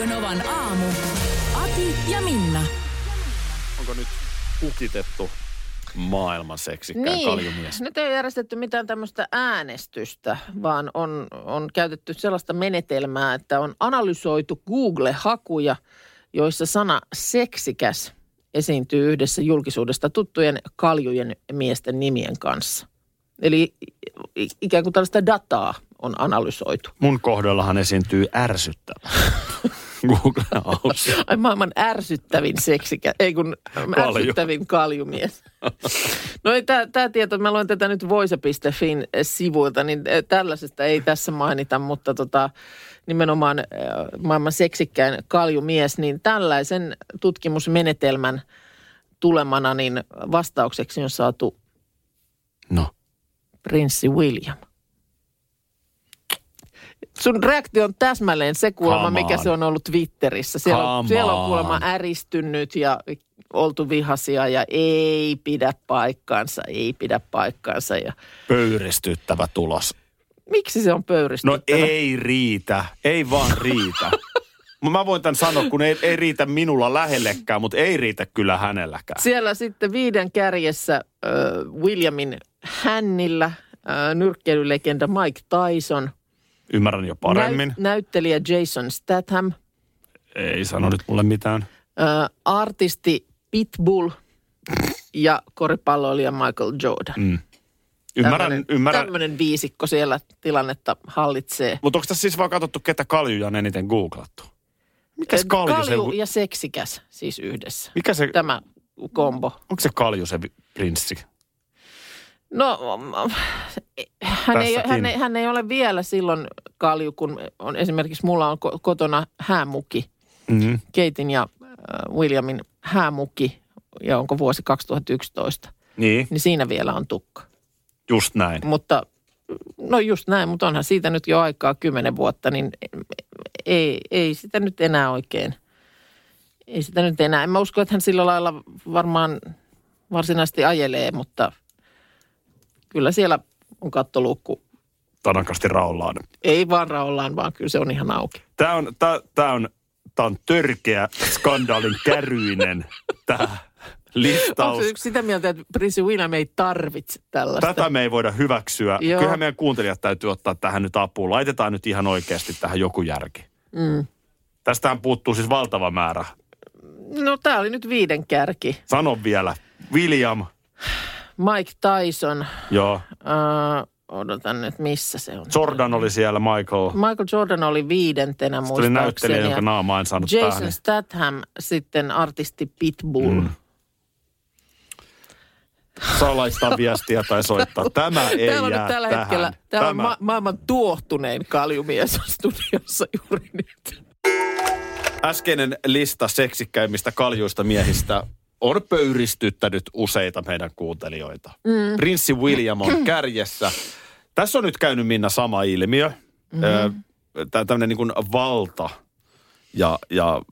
Radio Novan aamu. Ati ja Minna. Onko nyt ukitettu maailman seksikkään Niin, kaljumies? nyt ei ole järjestetty mitään tämmöistä äänestystä, vaan on, on käytetty sellaista menetelmää, että on analysoitu Google-hakuja, joissa sana seksikäs esiintyy yhdessä julkisuudesta tuttujen kaljujen miesten nimien kanssa. Eli ikään kuin tällaista dataa on analysoitu. Mun kohdallahan esiintyy ärsyttävä. Google. Ai maailman ärsyttävin seksikä, ei kun Kalju. ärsyttävin kaljumies. No tämä tieto, mä luen tätä nyt voise.fin sivuilta, niin eh, tällaisesta ei tässä mainita, mutta tota, nimenomaan eh, maailman seksikkäin kaljumies, niin tällaisen tutkimusmenetelmän tulemana niin vastaukseksi on saatu No. prinssi William. Sun reaktio on täsmälleen se kuulemma, mikä se on ollut Twitterissä. Siellä, on, siellä on kuulemma äristynyt ja oltu vihasia ja ei pidä paikkaansa, ei pidä paikkaansa. Ja Pöyristyttävä tulos. miksi se on No pöyristyttävä? ei riitä. Ei vaan riitä. Mä voin tämän sanoa, kun ei, ei riitä minulla lähellekään, mutta ei riitä kyllä hänelläkään. Siellä sitten viiden kärjessä äh, Williamin hännillä äh, nyrkkeilylegenda Mike Tyson, Ymmärrän jo paremmin. näyt- näyttelijä Jason Statham, Ei sano nyt mulle mitään. äh, artisti Pitbull ja koripalloilija Michael Jordan. Mm. Ymmärrän, Tämmönen- ymmärrän. Tämmöinen viisikko siellä tilannetta hallitsee. Mutta onko tässä siis vaan katsottu, ketä kaljuja on eniten googlattu? Mikäs kalju, Kalju se, ja seksikäs siis yhdessä. mikä se, Tämä kombo. onko se kalju se prinssi? No, hän ei, hän, ei, hän ei ole vielä silloin kalju, kun on esimerkiksi mulla on ko- kotona häämukki. Mm-hmm. Keitin ja äh, Williamin häämukki, ja onko vuosi 2011. Niin, Niin siinä vielä on tukka. just näin. Mutta, no just näin, mutta onhan siitä nyt jo aikaa kymmenen vuotta, niin ei, ei sitä nyt enää oikein, ei sitä nyt enää. En mä usko, että hän sillä lailla varmaan varsinaisesti ajelee, mutta kyllä siellä on kattoluukku. Tanakasti raollaan. Ei vaan raollaan, vaan kyllä se on ihan auki. Tämä on, tää, tää on, tää on törkeä skandaalin käryinen tämä listaus. Onko yksi sitä mieltä, että prinssi William ei tarvitse tällaista? Tätä me ei voida hyväksyä. Joo. Kyllähän meidän kuuntelijat täytyy ottaa tähän nyt apuun. Laitetaan nyt ihan oikeasti tähän joku järki. Mm. Tästähän puuttuu siis valtava määrä. No tämä oli nyt viiden kärki. Sano vielä. William, Mike Tyson, joo. äh, odotan nyt missä se on. Jordan oli siellä, Michael. Michael Jordan oli viidentenä Sitten oli näyttelijä, muistaakseni. jonka ja naama en saanut Jason päähän. Statham, sitten artisti Pitbull. Mm. Saa laittaa viestiä tai soittaa. Tämä ei Täällä on jää nyt tällä tähän. hetkellä, täällä on Tämä. ma- maailman tuohtunein kaljumies studiossa juuri nyt. Äskeinen lista seksikkäimmistä kaljuista miehistä on pöyristyttänyt useita meidän kuuntelijoita. Mm. Prinssi William on kärjessä. Tässä on nyt käynyt Minna sama ilmiö. Mm-hmm. Tämmöinen niin kuin valta ja, ja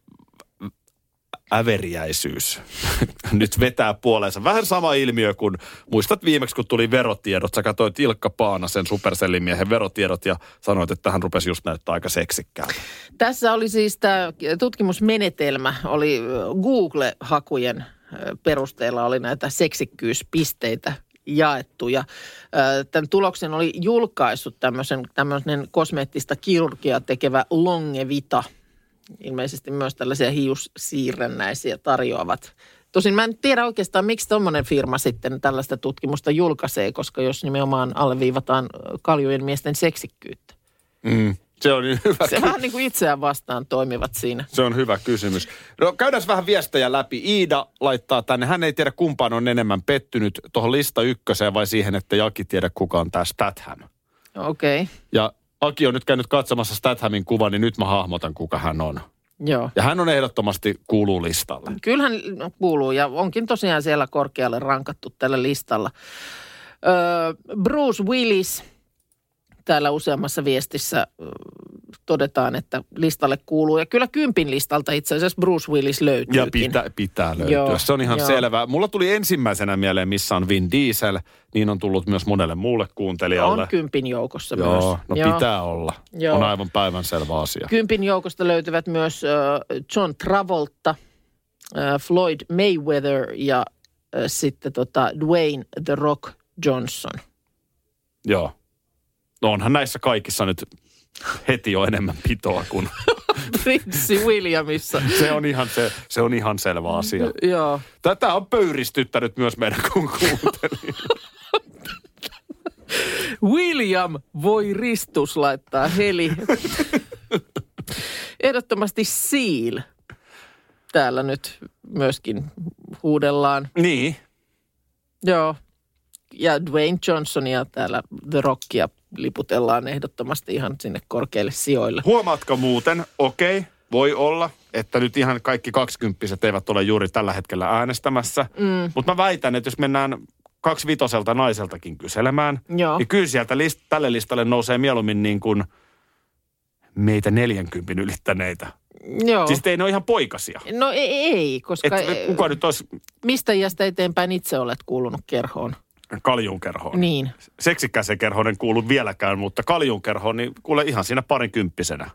äveriäisyys nyt vetää puoleensa. Vähän sama ilmiö kuin, muistat viimeksi kun tuli verotiedot, sä katsoit Ilkka Paanasen supersellimiehen verotiedot ja sanoit, että hän rupesi just näyttää aika seksikkäältä. Tässä oli siis tämä tutkimusmenetelmä, oli Google-hakujen perusteella oli näitä seksikkyyspisteitä jaettu. Ja tämän tuloksen oli julkaissut tämmöisen, tämmöisen kosmeettista kirurgiaa tekevä Longevita. Ilmeisesti myös tällaisia hiussiirrännäisiä tarjoavat. Tosin mä en tiedä oikeastaan, miksi tuommoinen firma sitten tällaista tutkimusta julkaisee, koska jos nimenomaan alleviivataan kaljujen miesten seksikkyyttä. Mm. Se on niin hyvä, Se vähän niin kuin itseään vastaan toimivat siinä. se on hyvä kysymys. No käydään vähän viestejä läpi. Iida laittaa tänne, hän ei tiedä kumpaan on enemmän pettynyt tuohon lista ykköseen vai siihen, että Jaki tiedä kuka on tämä Statham. Okei. Okay. Ja Aki on nyt käynyt katsomassa Stathamin kuvan, niin nyt mä hahmotan, kuka hän on. Joo. Ja hän on ehdottomasti kuuluu listalle. Kyllähän no, kuuluu ja onkin tosiaan siellä korkealle rankattu tällä listalla. Öö, Bruce Willis, täällä useammassa viestissä todetaan, että listalle kuuluu. Ja kyllä kympin listalta itse asiassa Bruce Willis löytyykin. Ja pitää, pitää löytyä. Joo, se on ihan joo. selvää. Mulla tuli ensimmäisenä mieleen, missä on Vin Diesel. Niin on tullut myös monelle muulle kuuntelijalle. On kympin joukossa Joo, myös. no pitää olla. Joo. On aivan päivänselvä asia. Kympin joukosta löytyvät myös ö, John Travolta, ö, Floyd Mayweather ja ö, sitten tota Dwayne The Rock Johnson. Joo. No onhan näissä kaikissa nyt heti jo enemmän pitoa kuin... Prinssi Williamissa. Se on ihan, se, se on ihan selvä asia. Joo. Tätä on pöyristyttänyt myös meidän kun. William voi ristus laittaa heli. Ehdottomasti Seal. Täällä nyt myöskin huudellaan. Niin. Joo. Ja Dwayne Johnsonia täällä The Rockia liputellaan ehdottomasti ihan sinne korkeille sijoille. Huomaatko muuten, okei, voi olla, että nyt ihan kaikki kaksikymppiset eivät ole juuri tällä hetkellä äänestämässä. Mm. Mutta mä väitän, että jos mennään kaksi vitoselta naiseltakin kyselemään, Joo. niin kyllä sieltä list, tälle listalle nousee mieluummin niin kuin meitä 40 ylittäneitä. Joo. Siis ei ne ole ihan poikasia. No ei, ei koska Et, kuka nyt olisi mistä iästä eteenpäin itse olet kuulunut kerhoon? Kaljunkerhoon? Niin. Seksikäisen kerhoon en kuulu vieläkään, mutta kaljunkerhoon, niin kuule ihan siinä parinkymppisenä.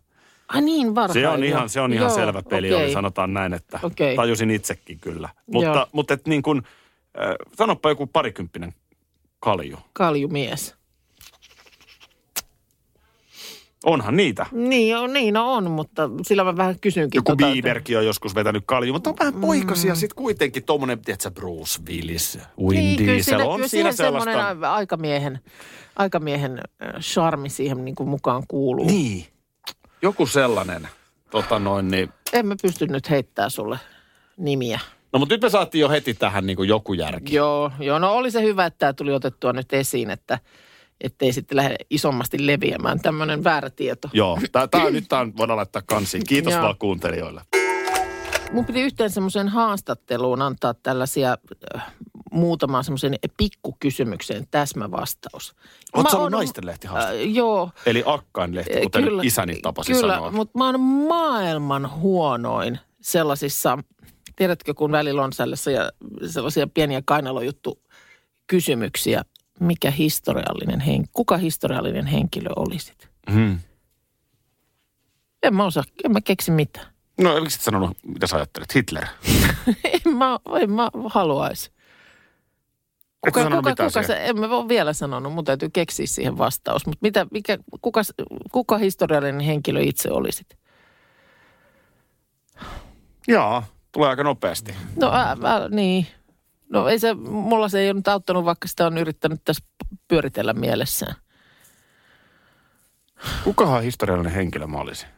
Ai niin, varhain. Se on ihan, se on ihan Joo, selvä peli, okei. oli, sanotaan näin, että Okei. tajusin itsekin kyllä. Mutta, Joo. mutta et niin kuin, äh, sanoppa joku parikymppinen kalju. Kaljumies. Onhan niitä. Niin on, niin no on, mutta sillä mä vähän kysynkin. Joku tota, Bieberkin on joskus vetänyt kalju, mutta on vähän poikasia mm. sitten kuitenkin. Tuommoinen, tiedätkö, Bruce Willis, Vin Niin, kyllä Diesel, siinä, on kyllä siinä sellaista. aikamiehen, aikamiehen charmi siihen niin kuin mukaan kuuluu. Niin, joku sellainen. Tota noin, niin. En mä pysty nyt heittämään sulle nimiä. No mutta nyt me saatiin jo heti tähän niin kuin joku järki. Joo, joo, no oli se hyvä, että tämä tuli otettua nyt esiin, että ettei sitten lähde isommasti leviämään tämmöinen väärä tieto. Joo, tää, nyt tää on- voidaan laittaa kansiin. Kiitos vaan kuuntelijoille. Mun piti yhteen semmoiseen haastatteluun antaa tällaisia äh, muutamaan semmoisen pikkukysymykseen täsmävastaus. Sä ollut oon- naistenlehti haastattelu? Äh, joo. Eli Akkainlehti, Eh, kuten isäni tapasi kyllä, sanoa. mutta mä oon maailman huonoin sellaisissa, tiedätkö kun välillä on sellaisia, sellaisia pieniä kainalojuttu kysymyksiä, mikä historiallinen hen, kuka historiallinen henkilö olisit? Hmm. En mä osaa, en mä keksi mitään. No miksi et sanonut, mitä sä ajattelet? Hitler. En mä, en mä haluaisi. Kuka, kuka, mitään kuka se, en mä ole vielä sanonut, mun täytyy keksiä siihen vastaus. Mutta mitä, mikä, kuka, kuka historiallinen henkilö itse olisit? Jaa, tulee aika nopeasti. No ä, ä, niin. No ei se, mulla se ei ole nyt auttanut, vaikka sitä on yrittänyt tässä pyöritellä mielessään. Kukahan historiallinen henkilö mä olisin?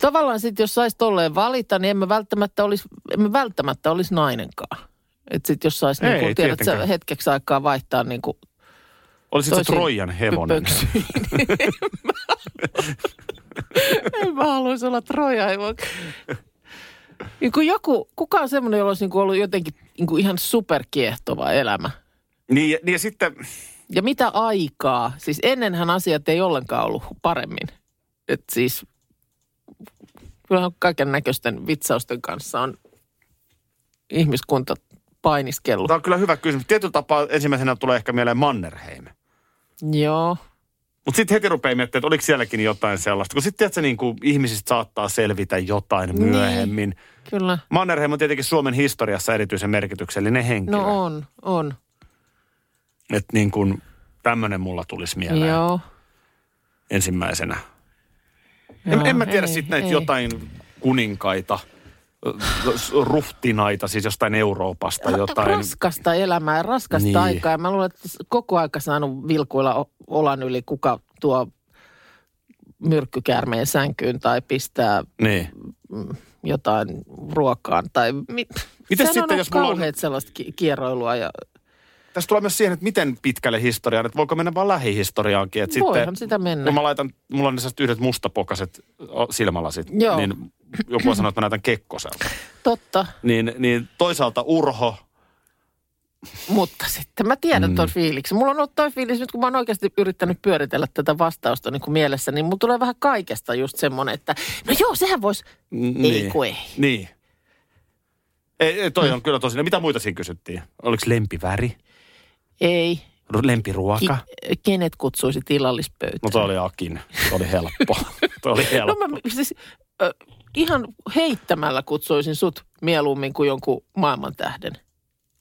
Tavallaan sitten, jos saisi tolleen valita, niin emme välttämättä olisi, emme välttämättä olisi nainenkaan. Että sitten jos saisi, niin kuin, tiedät, sä hetkeksi aikaa vaihtaa niin kuin Olisit se Toisin Trojan hevonen? pöksyihin. en mä haluaisi olla Troja hevonen. Niin kuin joku, kuka on semmoinen, jolla olisi niin kuin ollut jotenkin niin kuin ihan superkiehtova elämä. Niin, ja- niin ja sitten, Ja mitä aikaa? Siis ennenhän asiat ei ollenkaan ollut paremmin. Et siis kyllähän kaiken näköisten vitsausten kanssa on ihmiskunta painiskellut. tämä on kyllä hyvä kysymys. Tietyllä tapaa ensimmäisenä tulee ehkä mieleen Mannerheim. Joo. Mutta sitten heti rupeaa miettimään, että oliko sielläkin jotain sellaista. Kun sitten tiedätkö, niin kuin ihmisistä saattaa selvitä jotain Niin. myöhemmin. Kyllä. Mannerheim on tietenkin Suomen historiassa erityisen merkityksellinen henkilö. No on, on. Että niin kuin tämmöinen mulla tulisi mieleen Joo. ensimmäisenä. En, Joo, en mä tiedä sitten näitä ei. jotain kuninkaita, ruhtinaita, siis jostain Euroopasta, jotain. Raskasta elämää, raskasta Niin. aikaa. Mä luulen, että koko aika saanut vilkuilla olan yli, kuka tuo myrkkykäärmeen sänkyyn tai pistää Niin. jotain ruokaan. Tai mi- Mites Sehän sitten, on jos mulla on- sellaista ki- kieroilua ja tässä tulee myös siihen, että miten pitkälle historiaan, että voiko mennä vaan lähihistoriaankin. Että Voihan sitten, sitä mennä. Kun mä laitan, mulla on ne yhdet mustapokaset silmälasit, Joo. niin joku on sanonut, että mä näytän Kekkoselta. Totta, Niin, niin toisaalta Urho, mutta sitten mä tiedän mm. tuon fiiliksen. Mulla on ollut toi fiilis, nyt kun mä oon oikeasti yrittänyt pyöritellä tätä vastausta niin kuin mielessä, niin mulla tulee vähän kaikesta just semmoinen, että no joo, sehän voisi, N- ei niin. kun ei. Niin. Ei, ei, toi on kyllä tosi. No, mitä muita siinä kysyttiin? Oliko lempiväri? Ei. Ru- Lempiruoka? Ki- kenet kutsuisi tilallispöytään? No toi oli Akin. Toi oli helppo. toi oli No helppo. mä siis, ö, ihan heittämällä kutsuisin sut mieluummin kuin jonkun maailmantähden.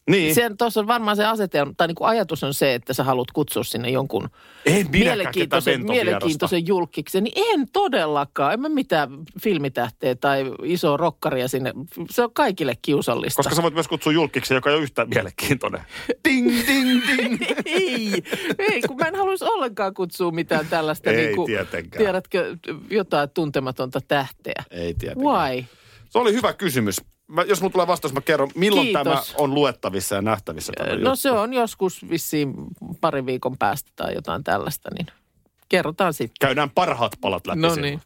Niin. Sen tuossa on varmaan se asetelma, tai niin kuin ajatus on se, että sä haluat kutsua sinne jonkun mielenkiintoisen, mielenkiintoisen julkiksen. Niin en todellakaan. En mä mitään filmitähteä tai isoa rokkaria sinne. Se on kaikille kiusallista. Koska sä voit myös kutsua julkiksi, joka ei ole yhtään mielenkiintoinen. Ding, ding, ding. ei, ei, kun mä en haluaisi ollenkaan kutsua mitään tällaista. Ei niin kuin, tietenkään. Tiedätkö, jotain tuntematonta tähteä. Ei tietenkään. Why? Se oli hyvä kysymys. Mä, jos mulla tulee vastaus, mä kerron, milloin Kiitos. tämä on luettavissa ja nähtävissä. Tämä No juttu. se on joskus vissiin parin viikon päästä tai jotain tällaista, niin kerrotaan sitten. Käydään parhaat palat läpi No niin.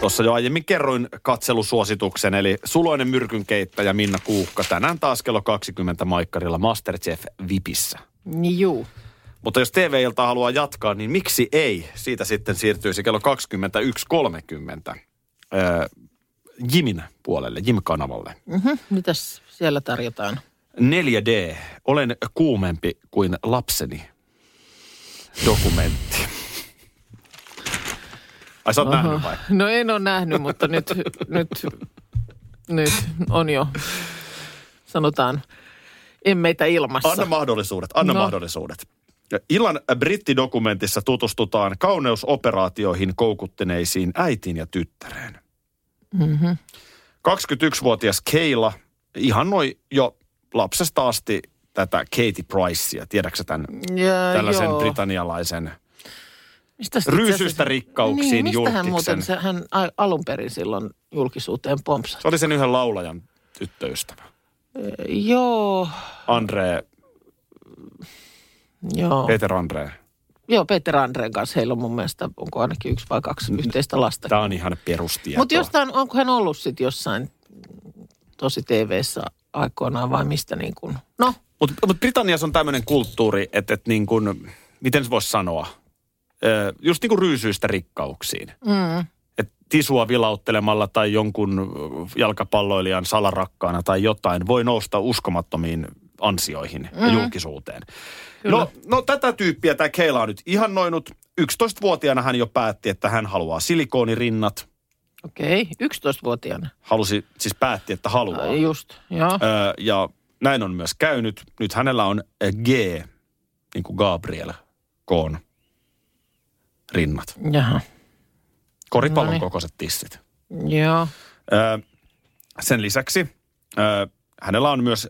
Tuossa jo aiemmin kerroin katselusuosituksen, eli suloinen myrkynkeittäjä Minna Kuukka tänään taas kello 20 Maikkarilla Masterchef Vipissä. Niin juu. Mutta jos TV-iltaa haluaa jatkaa, niin miksi ei? Siitä sitten siirtyisi kello 21.30 öö, Jimin puolelle, Jim-kanavalle. Mm-hmm. Mitäs siellä tarjotaan? 4D, olen kuumempi kuin lapseni. Dokumentti. Ai sä oot nähnyt vai? No en ole nähnyt, mutta nyt, nyt, nyt on jo, sanotaan, emmeitä ilmassa. Anna mahdollisuudet, anna No. mahdollisuudet. Illan brittidokumentissa tutustutaan kauneusoperaatioihin koukuttineisiin äitiin ja tyttäreen. Mm-hmm. 21-vuotias Keila ihannoi jo lapsesta asti tätä Katie Pricea. Tiedätkö tämän Ja, tällaisen joo. britannialaisen Mistä ryysyistä rikkauksiin niin, mistä hän julkiksen? muuten, se, hän alun perin silloin julkisuuteen pompsasi. Se oli sen yhden laulajan tyttöystävä. Joo, Andre, joo. Peter Andre. Joo, Peter Andreen kanssa heillä on mun mielestä, onko ainakin yksi vai kaksi yhteistä lasta. Tämä on ihan perustietoa. Mutta jostain, onko hän ollut sitten jossain tosi TV-ssä aikoinaan vai mistä niin kuin, no, Mutta mut Britanniassa on tämmöinen kulttuuri, että et niin kuin, miten se voisi sanoa, Ö, just niin kuin ryysyistä rikkauksiin. mm, Et tisua vilauttelemalla tai jonkun jalkapalloilijan salarakkaana tai jotain voi nousta uskomattomiin ansioihin ja julkisuuteen. Kyllä. No, no tätä tyyppiä tämä Keila on nyt ihannoinut. 11-vuotiaana hän jo päätti, että hän haluaa silikoonirinnat. okei, okay. 11-vuotiaana. Halusi, siis päätti, että haluaa. Ai Just, joo. Ö, ja näin on myös käynyt. Nyt hänellä on ö, G, niin kuin Gabriel, Koon rinnat. Jaha, Koripallon Noniin. kokoiset tissit. joo. Ö, sen lisäksi ö, hänellä on myös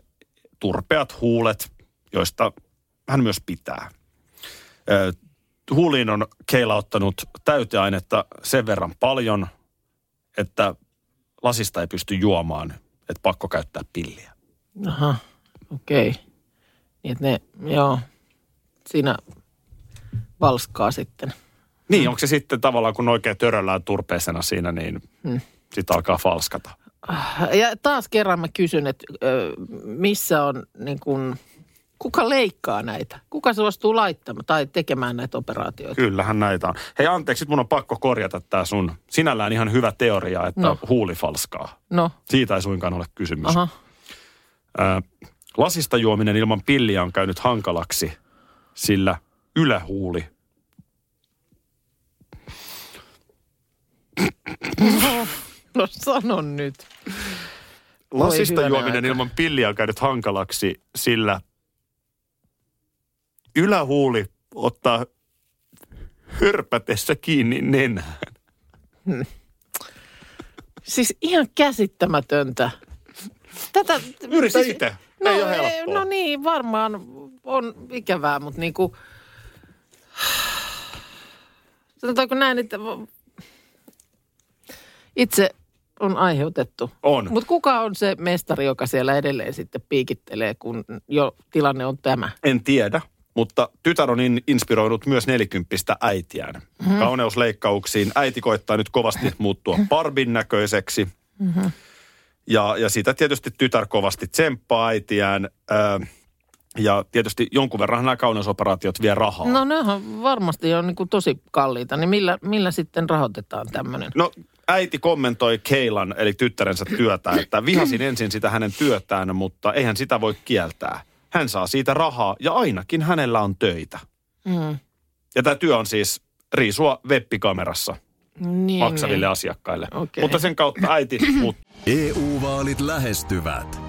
turpeat huulet, joista hän myös pitää. Huuliin on Keila ottanut täyteainetta sen verran paljon, että lasista ei pysty juomaan, että pakko käyttää pilliä. Aha, okei. Okay. Niin, että ne, joo, siinä valskaa sitten. Niin, onko se sitten tavallaan, kun oikein töröllään turpeisena siinä, niin Hmm. sitten alkaa falskata. Ja taas kerran mä kysyn, että missä on niin kuin, kuka leikkaa näitä? Kuka suostuu laittamaan tai tekemään näitä operaatioita? Kyllähän näitä on. Hei anteeksi, mun on pakko korjata tämä sun sinällään ihan hyvä teoria, että no. No. huuli falskaa. No, Siitä ei suinkaan ole kysymys. aha. Lasista juominen ilman pilliä on käynyt hankalaksi, sillä ylähuuli No sano nyt. Lasista juominen aika. ilman pilliä on käynyt hankalaksi, sillä ylähuuli ottaa hörpätessä kiinni nenään. Siis ihan käsittämätöntä. Tätä, Yritä siis- itse. No, Ei ole helppoa. no niin, varmaan on ikävää, mutta niin kuin, sanotaanko näin, että itse on aiheutettu. On. Mutta kuka on se mestari, joka siellä edelleen sitten piikittelee, kun jo tilanne on tämä? En tiedä, mutta tytär on in, inspiroinut myös nelikymppistä äitiään. Mm-hmm. Kauneusleikkauksiin äiti koittaa nyt kovasti muuttua Barbin näköiseksi. Mm-hmm. Ja, ja sitä tietysti tytär kovasti tsemppaa äitiään. Ää, ja tietysti jonkun verran nämä kauneusoperaatiot vie rahaa. No ne on varmasti on niin kuin tosi kalliita, niin millä, millä sitten rahoitetaan tämmöinen? No äiti kommentoi Keilan, eli tyttärensä työtä, että vihasin ensin sitä hänen työtään, mutta eihän sitä voi kieltää. Hän saa siitä rahaa ja ainakin hänellä on töitä. Mm. Ja tämä työ on siis riisua webbikamerassa Niin, maksaville niin. asiakkaille. Okei. Mutta sen kautta äiti muut. EU-vaalit lähestyvät.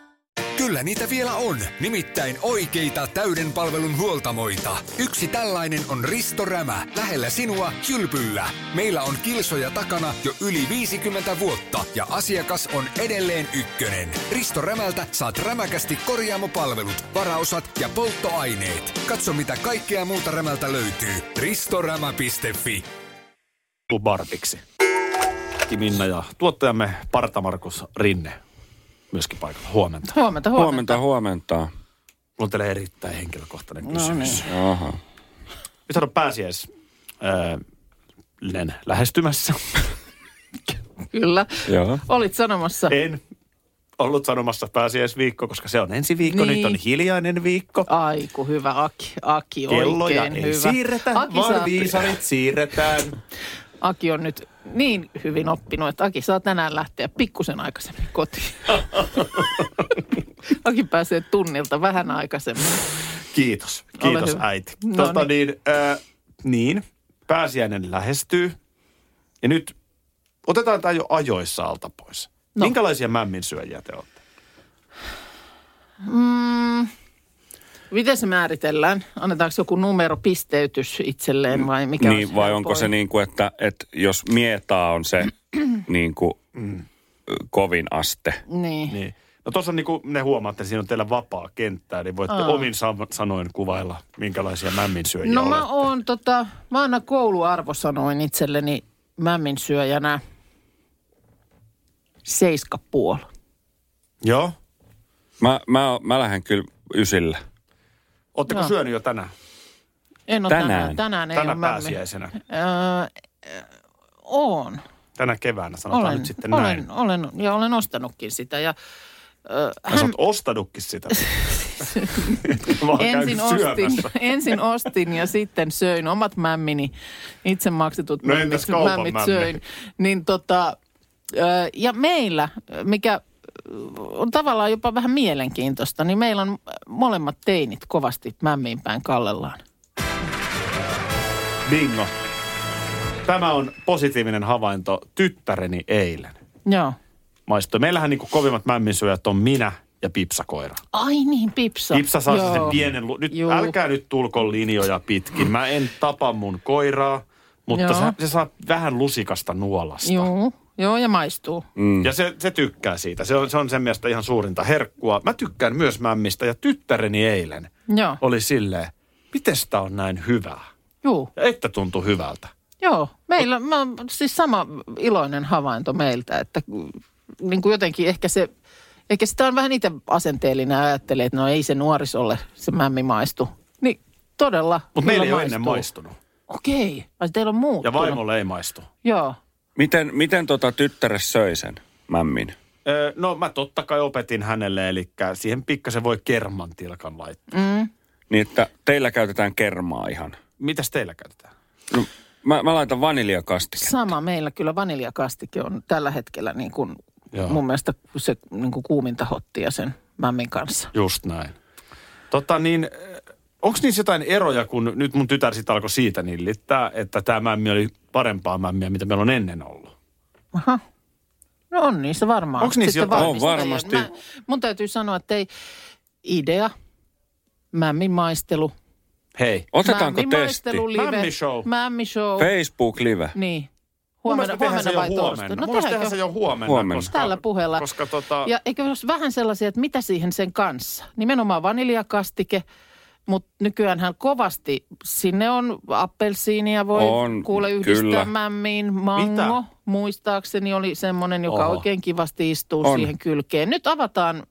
Kyllä niitä vielä on, nimittäin oikeita täyden palvelun huoltamoita. Yksi tällainen on Risto Rämä, lähellä sinua, Kylpyllä. Meillä on kilsoja takana jo yli 50 vuotta ja asiakas on edelleen ykkönen. Risto Rämältä saat rämäkästi korjaamopalvelut, varaosat ja polttoaineet. Katso mitä kaikkea muuta Rämältä löytyy. ristorämä.fi Barbiksi. Minna ja tuottajamme Parta Markus Rinne myöskin paikalla. Huomenta. Huomenta, huomenta. Huomenta, huomenta. Mulla on teille erittäin henkilökohtainen kysymys. niin. Oho. Nyt on pääsiäis ää, len lähestymässä. Kyllä. Joo. Olit sanomassa. En ollut sanomassa pääsiäisviikko, koska se on ensi viikko. Niin. Nyt on hiljainen viikko. Ai kun hyvä Aki. Aki Kelloja oikein ei hyvä. siirretä, Aki, vaan saa- viisarit siirretään. Aki on nyt niin hyvin oppinut, että Aki saa tänään lähteä pikkusen aikaisemmin kotiin. Aki pääsee tunnilta vähän aikaisemmin. Kiitos, kiitos äiti. No tota, niin. niin, äh, niin, pääsiäinen lähestyy. Ja nyt otetaan tämä jo ajoissa alta pois. No. No. Minkälaisia mämmin syöjiä te olette? Mm, miten se määritellään? Annetaanko joku numero, pisteytys itselleen vai mikä on Niin, vai onko se niin kuin, että, että jos mietaa on se niin kuin, kovin aste? Niin. Niin. No tuossa on niin kuin ne huomaatte, siinä on teillä vapaa kenttää, niin voitte Aa. omin sa- sanoin kuvailla, minkälaisia mämmin syöjiä No mä olette. oon tota, mä aina kouluarvosanoin itselleni mämmin syöjänä seiska puoli. Joo. Mä, mä, mä lähden kyllä ysillä. Oletteko Joo. syönyt jo tänään? En ole tänään. Tänään? Tänään ei Tänä ole pääsiäisenä? Öö, oon. Tänä keväänä, sanotaan Olen, nyt sitten olen, näin. olen, ja olen ostanutkin sitä. Ja, öö, Hän... Sä oot ostanutkin sitä. Ensin, ostin, ensin ostin ja sitten söin omat mämmini, itse maksetut No mämmit, mämmit mämmi? söin. Niin tota, ja meillä, mikä on tavallaan jopa vähän mielenkiintoista, niin meillä on molemmat teinit kovasti mämmiin päin kallellaan. Bingo. Tämä on positiivinen havainto tyttäreni eilen. Joo. Maistoi. Meillähän niin kovimmat mämminsyöjät on minä ja Pipsakoira. Ai niin, Pipsa. Pipsa saa Joo. sen pienen... Lu- nyt Juu. älkää nyt tulko linjoja pitkin. Mä en tapa mun koiraa, mutta Joo. se, se saa vähän lusikasta nuolasta. Joo, joo ja maistuu. Mm. Ja se, se tykkää siitä. Se on, se on sen mielestä ihan suurinta herkkua. Mä tykkään myös mämmistä ja tyttäreni eilen Joo, oli silleen, miten tää on näin hyvää? juu. Ja että tuntui hyvältä. Joo, meillä mä, siis sama iloinen havainto meiltä, että niin kuin jotenkin ehkä se, ehkä sitä on vähän itse asenteellinen ja ajattelee, että no ei se nuorisolle se mämmi maistu. Niin todella Mutta meillä ei ole ennen maistunut. Okei, ai teillä on Ja muuttunut. vaimolle ei maistu. Joo, Miten, miten tota tyttäre söi sen mämmin? Öö, no mä totta kai opetin hänelle, eli siihen pikkasen voi kerman tilkan laittaa. mm, Niin, että teillä käytetään kermaa ihan. Mitäs teillä käytetään? No, mä, mä laitan vaniljakastiketta. Sama meillä kyllä vaniljakastike on tällä hetkellä niin kuin Joo. mun mielestä se niin kuin kuuminta hottia sen mämmin kanssa. Just näin. Tota niin, onko niissä jotain eroja, kun nyt mun tytär sitten alkoi siitä nillittää, että tämä mämmi oli parempaa mämmiä, mitä meillä on ennen ollut. Aha. No on niissä varmaan. Onks niissä jotain? On varmasti. Mä, mun täytyy sanoa, että ei idea, mämmin maistelu. Hei. Otetaanko mämmin testi? maistelu live. Mämmi show. Mämmi show. Facebook Live. Niin. Mun Huomenna, mielestä tehdään se huomenna jo vai huomenna. torstaina? No mun mielestä tehdään se jo huomenna. Huomenna. Koska, Tällä puheella. Koska tota, Ja eikö olisi vähän sellaisia, että mitä siihen sen kanssa? Nimenomaan vaniljakastike, mutta nykyäänhän kovasti, sinne on appelsiinia, voi On, kuule yhdistää kyllä. mämmiin. Mango, Mitä? muistaakseni oli semmoinen, joka Oho. oikein kivasti istuu On. siihen kylkeen. Nyt avataan,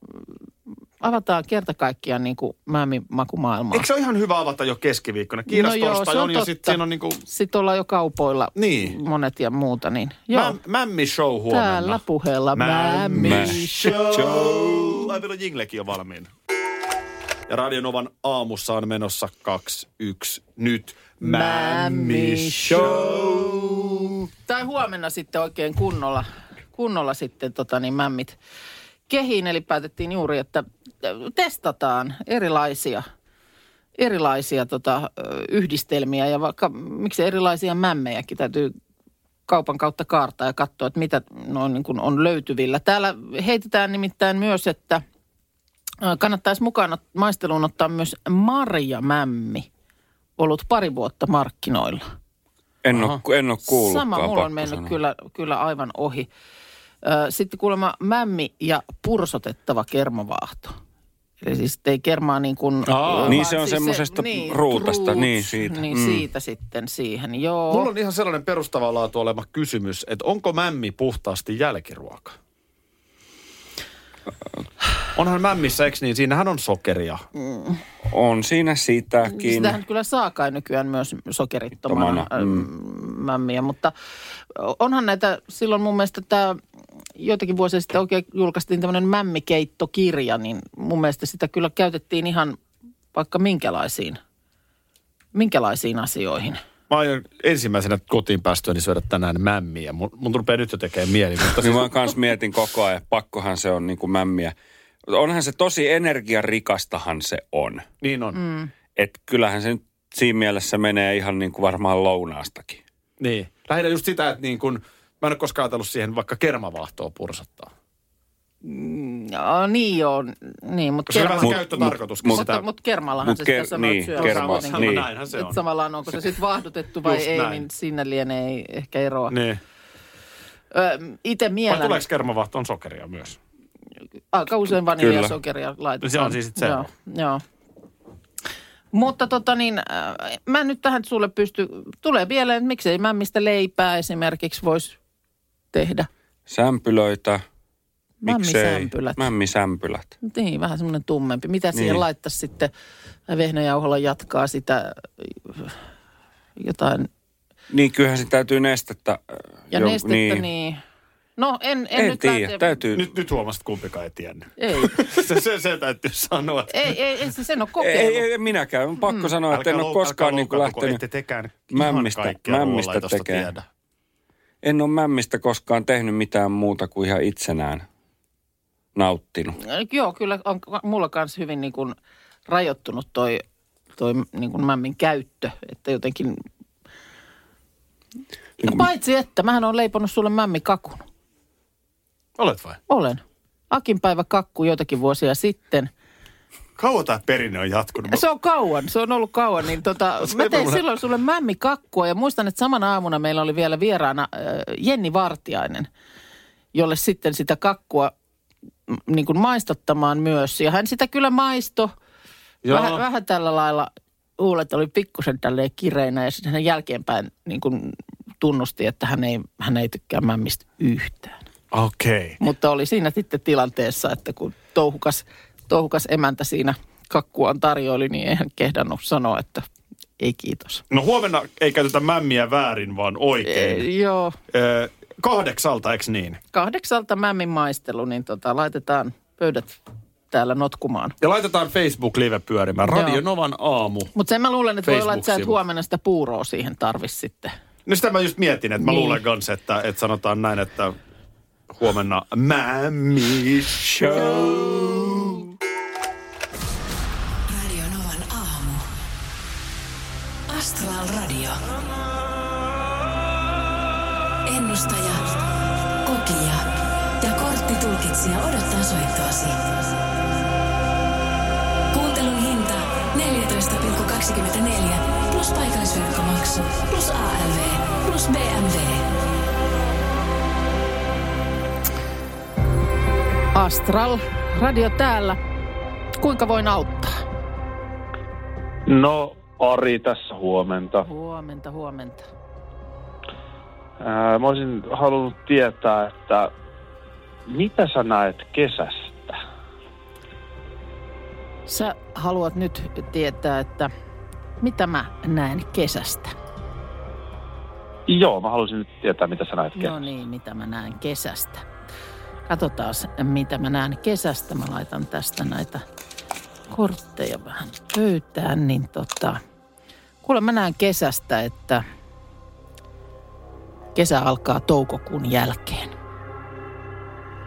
avataan kerta kaikkiaan niin kuin mämmin makumaailmaa. eikö se ole ihan hyvä avata jo keskiviikkona? Kiirastorstai se on on, ja sitten siinä on niinku Sitten ollaan jo kaupoilla Niin. monet ja muuta, niin joo. mäm, mämmi show huomenna. Täällä puheella Mämmi mämmi show. Ai, meillä on jinglekin jo valmiina. Ja Radionovan aamussa on menossa 2-1 nyt. Mämmi show. Tai huomenna sitten oikein kunnolla, kunnolla sitten tota niin mämmit kehiin. Eli päätettiin juuri, että testataan erilaisia, erilaisia tota, yhdistelmiä ja vaikka miksi erilaisia mämmejäkin täytyy kaupan kautta kaartaa ja katsoa, että mitä noin niin kuin on löytyvillä. Täällä heitetään nimittäin myös, että kannattaisi mukaan maisteluun ottaa myös marjamämmi. Ollut pari vuotta markkinoilla. En ole, en ole kuullutkaan. Sama, mulla on mennyt sanoa. kyllä, kyllä aivan ohi. Sitten kuulemma mämmi ja pursotettava kermavaahto. Eli siis ei kermaa niin kuin... Aa. vaan Niin se on semmosesta ruutasta, niin siitä. Niin Mm. siitä sitten siihen, joo. Mulla on ihan sellainen perustavaa laatu oleva kysymys, että onko mämmi puhtaasti jälkiruoka? Onhan mämmissä, eikö niin? Siinähän on sokeria. On siinä sitäkin. Sitähän kyllä saa kai nykyään myös sokerittomana Tomana, mm. mämmiä, mutta onhan näitä, silloin mun mielestä tämä joitakin vuosia sitten oikein julkaistiin tämmöinen mämmikeittokirja, niin mun mielestä sitä kyllä käytettiin ihan vaikka minkälaisiin, minkälaisiin asioihin. Mä aion ensimmäisenä kotiin päästyäni syödä tänään mämmiä. Mun, mun rupeaa nyt jo tekemään mieli. Mutta Niin mä kans mietin koko ajan, pakkohan se on niin kuin mämmiä. Onhan se tosi energiarikastahan se on. niin on. Mm. Et kyllähän se nyt siinä mielessä menee ihan niin kuin varmaan lounaastakin. Niin. Lähinnä just sitä, että niin kun, mä en ole koskaan ajatellut siihen vaikka kermavaahtoa pursottaa. Joo, niin joo, niin, mutta Koska se on vähän Mut- käyttötarkoituskin mut- sitä. mutta, mutta kermallahan mut se ker- sitä sanoo, niin, että syö kerma- kuitenkin. niin. näinhän se on. Että tavallaan onko se sitten vahdotettu vai ei, näin. niin siinä lienee ehkä eroa. Niin. Itse Vai mielen, tuleeko kermavaahtoon sokeria myös? aika usein vaniljasokeria laitetaan. Se on siis sit se Joo, joo. Mutta tota niin, äh, mä en nyt tähän sulle pysty, tulee mieleen, että miksei mämmistä leipää esimerkiksi voisi tehdä. Sämpylöitä. Mämmisämpylät. Mämmisämpylät. Niin, vähän semmoinen tummempi. Mitä siihen Niin. laittaisi sitten? Vehnäjauholla jatkaa sitä äh, jotain Niin kyllähän se täytyy nestettä. äh, ja jo- nestettä, niin. niin. No en, en, En nyt tiedä, lähte- täytyy. Nyt, nyt huomasit, kumpikaan ei tiennyt. Ei, se, se, se täytyy sanoa. ei, ei, ei se sen ole Ei, kokeillut. ei, ei minäkään. On pakko sanoa, että en ole koskaan niin lähtenyt. Ette tekään ihan mämmistä- kaikkea mämmistä tiedä. En ole mämmistä koskaan tehnyt mitään muuta kuin ihan itsenään nauttinut. Joo, kyllä on mulla kanssa hyvin niin kuin rajoittunut toi, toi niin kuin mämmin käyttö, että jotenkin... No paitsi että, mähän on leiponut sulle mämmikakun. Olet vai? Olen. Akinpäivä kakku joitakin vuosia sitten. Kauan tämä perinne on jatkunut. Se on kauan, se on ollut kauan. Niin tota, mä tein mulle- silloin sulle mämmikakkua ja muistan, että samana aamuna meillä oli vielä vieraana äh, Jenni Vartiainen, jolle sitten sitä kakkua niin kuin maistottamaan myös. Ja hän sitä kyllä maisto vähän, vähän tällä lailla, huulet oli pikkusen tälleen kireinä ja sitten hän jälkeenpäin niin kuin tunnusti, että hän ei, hän ei tykkää mämmistä yhtään. Okei. Okay. Mutta oli siinä sitten tilanteessa, että kun touhukas, touhukas emäntä siinä kakkuaan tarjoili, niin eihän kehdannut sanoa, että ei kiitos. No huomenna ei käytetä mämmiä väärin, vaan oikein. Ei, joo, Ö, kahdeksalta, eikö niin? kahdeksalta mämmin maistelu, niin tota, laitetaan pöydät täällä notkumaan. Ja laitetaan Facebook-live pyörimään. Radio Joo. Novan aamu. Mutta sen mä luulen, että voi olla, että sä et huomenna sitä puuroa siihen tarvis sitten. No sitä mä just mietin, että mä Niin. luulen kans, että, että sanotaan näin, että huomenna Mämmi Show. Radio Novan aamu. Astral korttitulkitsija odottaa soittoasi. Kuuntelun hinta 14,24 plus paikallisverkkomaksu plus ALV plus BMW. Astral, radio täällä. Kuinka voin auttaa? No, Ari tässä huomenta. Huomenta, huomenta. Ää, mä olisin halunnut tietää, että mitä sä näet kesästä? Sä haluat nyt tietää, että mitä mä näen kesästä. Joo, mä haluaisin nyt tietää, mitä sä näet kesästä. No niin, mitä mä näen kesästä. Katsotaan, mitä mä näen kesästä. Mä laitan tästä näitä kortteja vähän pöytään, niin tota... Kuule, mä näen kesästä, että kesä alkaa toukokuun jälkeen.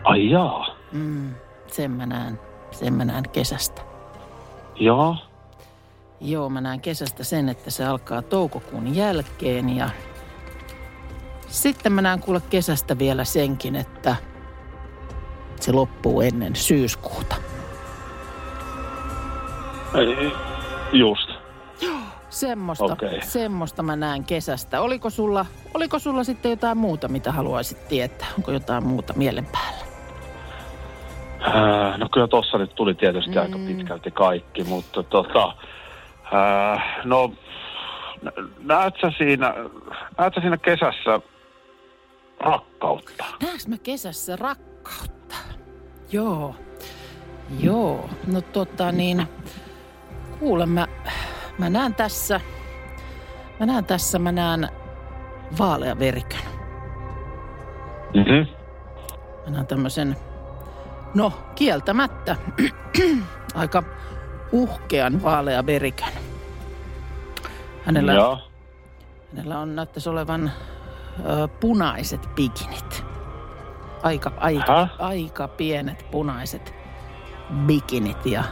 Ai jaa. Mm, sen mä näen, sen mä näen kesästä. Joo. Joo, mä näen kesästä sen, että se alkaa toukokuun jälkeen ja sitten mä näen kuule kesästä vielä senkin, että se loppuu ennen syyskuuta. Ei, Just. Semmosta, Okei. semmosta mä näen kesästä. Oliko sulla, oliko sulla sitten jotain muuta, mitä haluaisit tietää? Onko jotain muuta mielen päällä? Ää, no kyllä tossa nyt tuli tietysti mm. aika pitkälti kaikki, mutta tota... Ää, no, nä- näet sä siinä, näet sä siinä kesässä rakkautta? Näenkö mä kesässä rakkautta? Joo. Joo. No tota niin, kuule mä, mä näen tässä, mä näen tässä, mä näen vaalea verikön. Mm-hmm. Mä näen tämmöisen, no kieltämättä, aika uhkean vaalea verikön. Hänellä, Joo. hänellä on näyttäisi olevan ö, punaiset bikinit. Aika, aika, aika pienet punaiset bikinit ja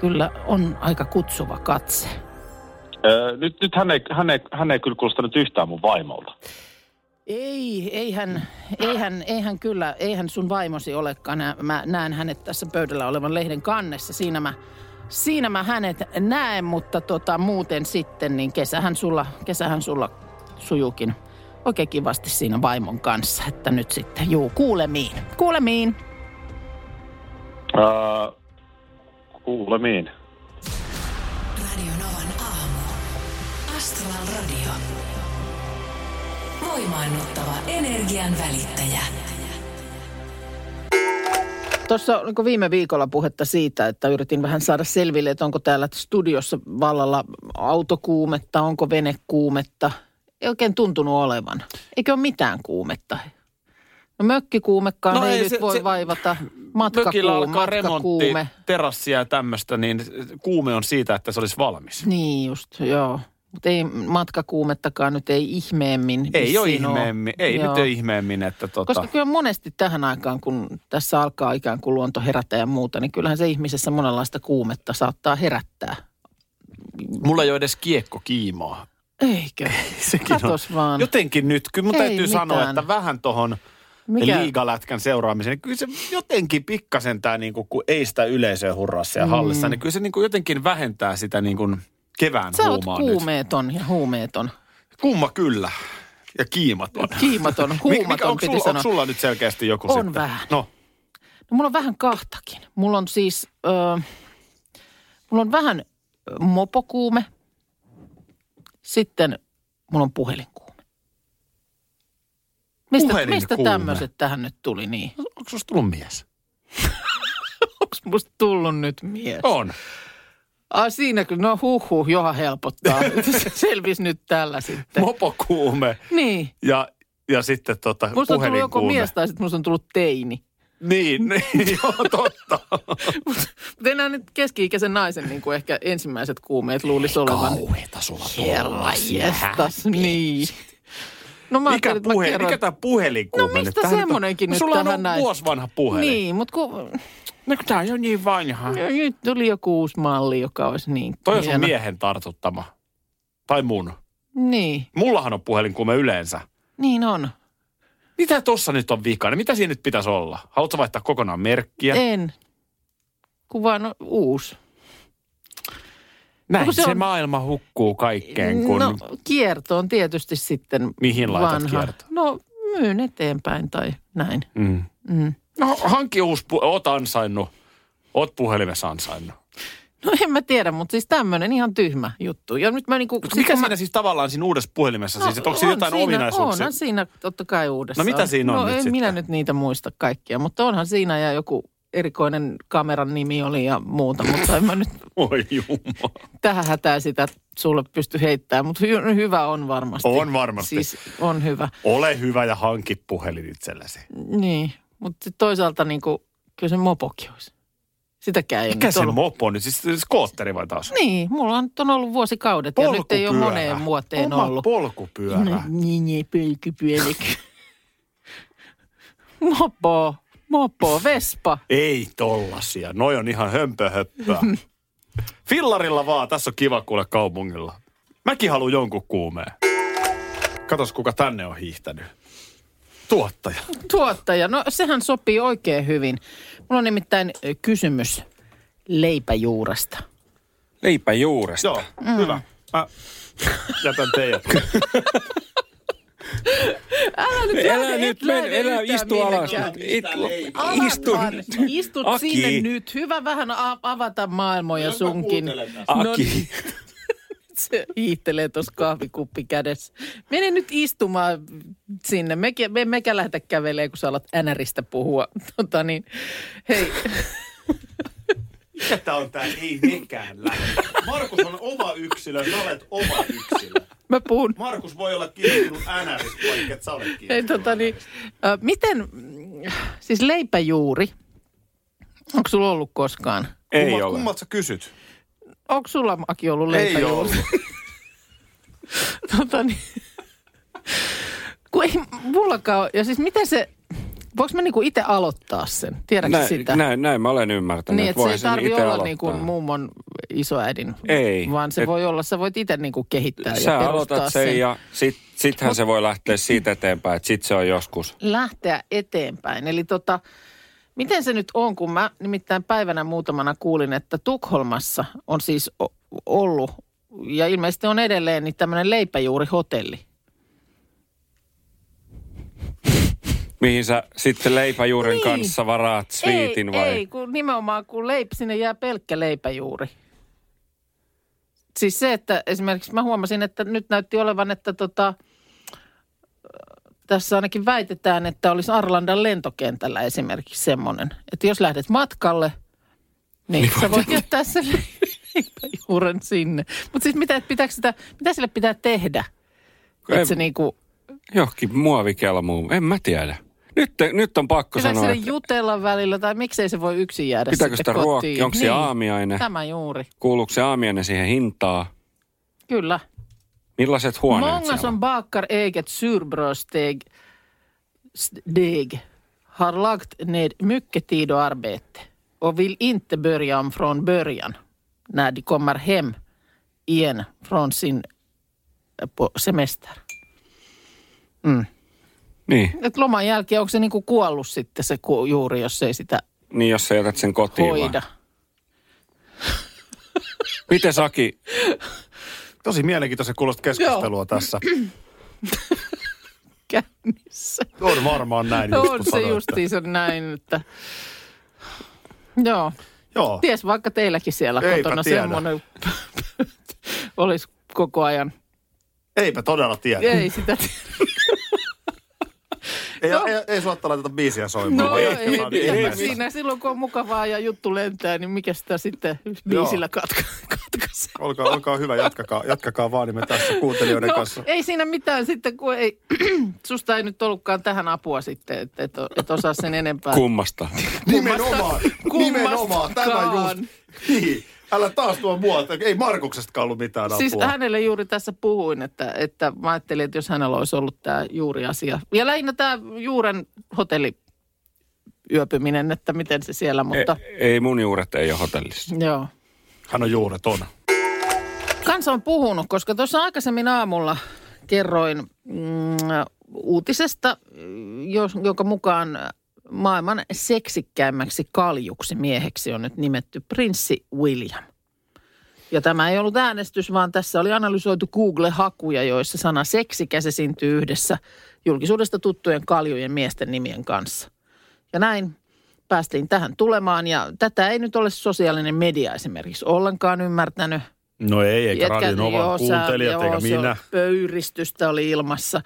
kyllä on aika kutsuva katse. Ää, nyt nyt hän, ei, hän, ei, hän ei kyllä kuulostanut yhtään mun vaimolta. Ei, eihän, eihän, eihän kyllä, eihän sun vaimosi olekaan. Mä näen hänet tässä pöydällä olevan lehden kannessa. Siinä mä, siinä mä hänet näen, mutta tota, muuten sitten, niin kesähän sulla, kesähän sulla sujuukin oikein kivasti siinä vaimon kanssa. Että nyt sitten, juu, kuulemiin. Kuulemiin. Ää, kuulemiin. Voimaannuttava energian välittäjä. Tuossa oliko viime viikolla puhetta siitä, että yritin vähän saada selville, että onko täällä studiossa vallalla autokuumetta, onko venekuumetta. Ei oikein tuntunut olevan. Eikö ole mitään kuumetta? No mökkikuumekaan No ei, ei, nyt se- voi se- vaivata. Mökillä Matkakuume, alkaa remontti, terassia ja tämmöistä, niin kuume on siitä, että se olisi valmis. Niin just, joo. Mutta ei matkakuumettakaan nyt ei ihmeemmin. Ei ole ihmeemmin, ei Joo. nyt ole ihmeemmin, että tota... Koska kyllä monesti tähän aikaan, kun tässä alkaa ikään kuin luonto herätä ja muuta, niin kyllähän se ihmisessä monenlaista kuumetta saattaa herättää. Mulla ei ole edes kiekko kiimaa. Eikö? Sekin Katos vaan. Jotenkin nyt, kyllä mun Ei täytyy mitään. sanoa, että vähän tohon Mikä? liigalätkän seuraamiseen, niin kyllä se jotenkin pikkasen tämä, niin kuin, kun ei sitä yleisöä hurraa siellä hallissa, niin kyllä se niin kuin jotenkin vähentää sitä niin kuin kevään Sä oot huumaa nyt. ja huumeeton. Kumma kyllä. Ja kiimaton. Kiimaton, huumaton mikä, onko, piti sulla, sanoa. onko sulla nyt selkeästi joku On sitten? vähän. No, No, mulla on vähän kahtakin. Mulla on siis, öö, mulla on vähän ö, mopokuume. Sitten mulla on puhelinkuume. Mistä, Puhelinkuume. mistä tämmöiset tähän nyt tuli niin? onko susta tullut mies? Onko musta tullut nyt mies? On. Ah, siinä kyllä, no huh huh, johan helpottaa. Se Selvisi nyt tällä sitten. Mopokuume Niin. ja, ja sitten tota Musta on tullut puhelinkuume. mies tai sitten musta on tullut teini. Niin, niin joo, totta. Mutta enää nyt keski-ikäisen naisen niin kuin ehkä ensimmäiset kuumeet luulisi olevan. Kauheeta sulla Herra jestas, niin. No mä Mikä, ajattelin, että mä puhe, kerron- mikä tämä puhelinkuume No mistä Tämähän semmonenkin no, nyt sulla tähän on näin? vuosi vanha puhelin. Niin, mutta kun No tää on jo niin vanha. ja nyt tuli joku uusi malli, joka olisi niin Toi on sun miehen tartuttama. Tai mun. Niin, Mullahan on puhelinkuume yleensä. niin on. Mitä tossa nyt on vikana? Mitä siinä nyt pitäisi olla? Haluatko vaihtaa kokonaan merkkiä? En. Kuva on uusi. Näin kun se, se on- maailma hukkuu kaikkeen, kun... No kierto on tietysti sitten Mihin laitat vanha. kiertoon? No myyn eteenpäin tai näin. Mm. Mm. No hankki uusi, pu- oot ansainnut. Oot puhelimessa ansainnut. No en mä tiedä, mutta siis tämmöinen ihan tyhmä juttu. Ja nyt mä niinku... Mikä kun siinä mä, siis tavallaan siinä uudessa puhelimessa? No, siis, että onko siinä on jotain siinä, ominaisuuksia? Onhan siinä totta kai uudessa. No mitä siinä on no, nyt en sitten? minä nyt niitä muista kaikkia, mutta onhan siinä ja joku erikoinen kameran nimi oli ja muuta, mutta en mä nyt Oi jumala. tähän hätää sitä sulle pysty heittämään, mutta hy- hyvä on varmasti. On varmasti. Siis on hyvä. Ole hyvä ja hankit puhelin itsellesi. Niin, mutta toisaalta niin kuin, kyllä se mopokin olisi. Sitäkään ei Mikä se ollut. mopo nyt? Siis skootteri vai taas? Niin, mulla on, on ollut vuosikaudet ja nyt ei ole moneen vuoteen Oma ollut. polkupyörä. No, niin, niin, pölkypyölik. mopo, mopo, vespa. Ei tollasia. Noi on ihan hömpöhöppöä. Fillarilla vaan. Tässä on kiva kuule kaupungilla. Mäkin haluan jonkun kuumeen. Katos, kuka tänne on hiihtänyt. Tuottaja. Tuottaja, no sehän sopii oikein hyvin. Mulla on nimittäin kysymys leipäjuuresta. Leipäjuuresta. Joo, mm. hyvä. Mä jätän teidät. Älä nyt lähde, nyt, men, yhtään istu alas. It, istu. Istut Aki. sinne nyt. Hyvä vähän a- avata maailmoja sunkin. No Aki. niin. Se hiihtelee tuossa kahvikuppi kädessä. Mene nyt istumaan sinne. Mekä, me mekä lähdetä kävelee, kun sä alat änäristä puhua. Tota niin, hei, Mikä tää on tää ei nekään lähde? Markus on oma yksilö, sä olet oma yksilö. mä puhun. Markus voi olla kiinnostunut NRistä, vaikka et sä ole kiinnostunut tota niin, ö, miten, siis leipäjuuri, onko sulla ollut koskaan? Ei Kumma- ole. Kummalta sä kysyt? Onko sulla Aki ollut Ei leipäjuuri? ollut. tota niin. Kun ei mullakaan ole. Ja siis miten se, voiko mä niinku itse aloittaa sen? Tiedätkö Näin, sitä? näin, näin mä olen ymmärtänyt. niin, että se ei sen tarvi itse olla aloittaa. niinku mummon isoäidin. Ei. Vaan se Et- voi olla, sä voit itse niinku kehittää Sä ja perustaa aloitat sen, ja sit, sittenhän se voi lähteä siitä eteenpäin, että sit se on joskus. lähteä eteenpäin. Eli tota, miten se nyt on, kun mä nimittäin päivänä muutamana kuulin, että Tukholmassa on siis ollut ja ilmeisesti on edelleen niin tämmöinen leipäjuurihotelli. Mihin sä sitten leipäjuurin Niin. kanssa varaat sviitin ei, vai? Ei, kun nimenomaan kun leip, sinne jää pelkkä leipäjuuri. Siis se, että esimerkiksi mä huomasin, että nyt näytti olevan, että tota, tässä ainakin väitetään, että olisi Arlandan lentokentällä esimerkiksi semmoinen, että jos lähdet matkalle, niin, niin sä voit jättää sen leipäjuuren sinne. Mutta siis mitä, pitääkö sitä, mitä sille pitää tehdä? Että se niinku, Johonkin muovikelmuun, en mä tiedä. Nyt, nyt on pakko pitääkö sanoa, että jutella välillä tai miksei se voi yksin jäädä pitääkö sitä ruokkia, onko se aamiainen, Tämä juuri, kuuluuko se aamiainen siihen hintaan? kyllä. Millaiset huoneet Många siellä som on? bakar eget surbrödsdeg deg, har lagt ned mycket tid och arbete. Och vill inte börja om från början. När de kommer hem igen från sin eh, på semester. Niin, Et loman jälkeen onko se niinku kuollut sitten se ku- juuri, jos ei sitä niin jos sä jätät sen kotiin hoida? vai? Miten Saki, Tosi mielenkiintoista kuulosta keskustelua tässä. Käynnissä. On varmaan näin just, On se justiinsa näin, että... Joo. Joo. Ties vaikka teilläkin siellä Eipä kotona tiedä. semmoinen olisi koko ajan. Eipä todella tiedä. Ei sitä tiedä. Ei, No. ei, ei suotta laiteta biisiä soimaan. No ei, ei, ei, ihmeessä. siinä silloin kun on mukavaa ja juttu lentää, niin mikä sitä sitten biisillä katka, katkaisee? Olkaa, olkaa hyvä, jatkakaa, jatkakaa vaan, niin me tässä kuuntelijoiden No, kanssa. ei siinä mitään sitten, kun ei, susta ei nyt ollutkaan tähän apua sitten, että et, et osaa sen enempää. Kummasta. Nimenomaan, nimenomaan, tämä just. Niin, älä taas tuo mua, ei Markuksestakaan ollut mitään apua. Siis hänelle juuri tässä puhuin, että, että mä ajattelin, että jos hänellä olisi ollut tämä juuri asia. Ja lähinnä tämä juuren hotelliyöpyminen, että miten se siellä, mutta Ei, ei mun juuret ei ole hotellissa. joo. Hän on juureton. Kansa on puhunut, koska tuossa aikaisemmin aamulla kerroin mm, uutisesta, jos, jonka mukaan maailman seksikkäimmäksi kaljuksi mieheksi on nyt nimetty prinssi William. Ja tämä ei ollut äänestys, vaan tässä oli analysoitu Google-hakuja, joissa sana seksikäs esiintyy yhdessä julkisuudesta tuttujen kaljujen miesten nimien kanssa. Ja näin päästiin tähän tulemaan ja tätä ei nyt ole sosiaalinen media esimerkiksi ollenkaan ymmärtänyt. No ei, eikä sä- kuuntelijat, joo, eikä minä. Pöyristystä oli ilmassa.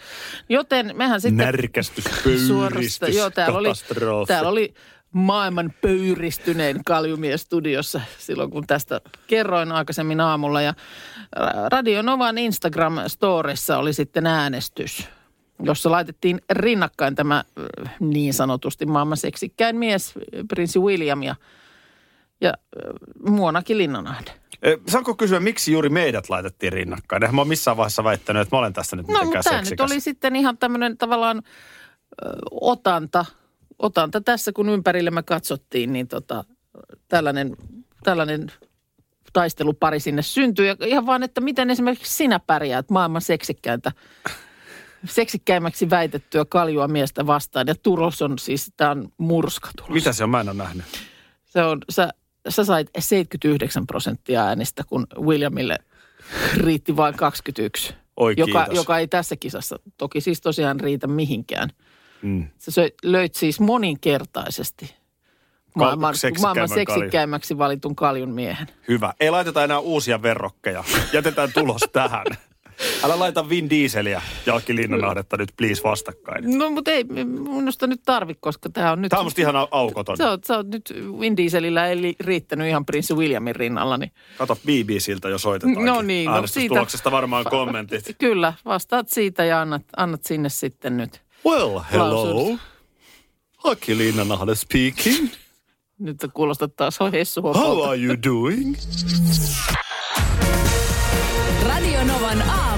Joten mehän sitten... Närkästys, Suorasta, pöyristys, joo, täällä oli, täällä oli maailman pöyristynein kaljumies studiossa silloin, kun tästä kerroin aikaisemmin aamulla. Ja Ra- Radio Novan Instagram-storissa oli sitten äänestys, jossa laitettiin rinnakkain tämä äh, niin sanotusti maailman seksikkäin mies, äh, prinssi William ja, ja äh, Muonakin Linnanahde. Saanko kysyä, miksi juuri meidät laitettiin rinnakkain? Mä oon missään vaiheessa väittänyt, että mä olen tässä nyt No, mitenkään mutta tämä nyt oli sitten ihan tämmöinen tavallaan ö, otanta, otanta tässä, kun ympärille me katsottiin, niin tota, tällainen, tällainen taistelupari sinne syntyi. Ja ihan vaan, että miten esimerkiksi sinä pärjäät maailman seksikkäintä, seksikkäimmäksi väitettyä kaljua miestä vastaan. Ja tulos on siis, tämä on murskatulos. Mitä se on? Mä en ole nähnyt. Se on, sä, sä sait 79 prosenttia äänistä, kun Williamille riitti vain 21. Oi, joka, kiitos. joka ei tässä kisassa toki siis tosiaan riitä mihinkään. Mm. Sä löit siis moninkertaisesti maailman, maailman seksikkäimmäksi valitun kaljun miehen. Hyvä. Ei laiteta enää uusia verrokkeja. Jätetään tulos tähän. Älä laita Vin Dieseliä ja Aki Linnanahdetta nyt please vastakkain. No mutta ei minusta nyt tarvi, koska tämä on nyt... Tämä on musta ihan au- aukoton. Sä oot, sä oot nyt Vin Dieselillä ei li- riittänyt ihan prinssi Williamin rinnalla, niin Kato BBCiltä jo soitetaankin. No niin, no Äänestystuloksesta varmaan kommentit. kyllä, vastaat siitä ja annat, annat sinne sitten nyt. Well, hello. Lausunut. Aki Linnanahde speaking. Nyt kuulostat taas hessu How are you doing? Radio Novan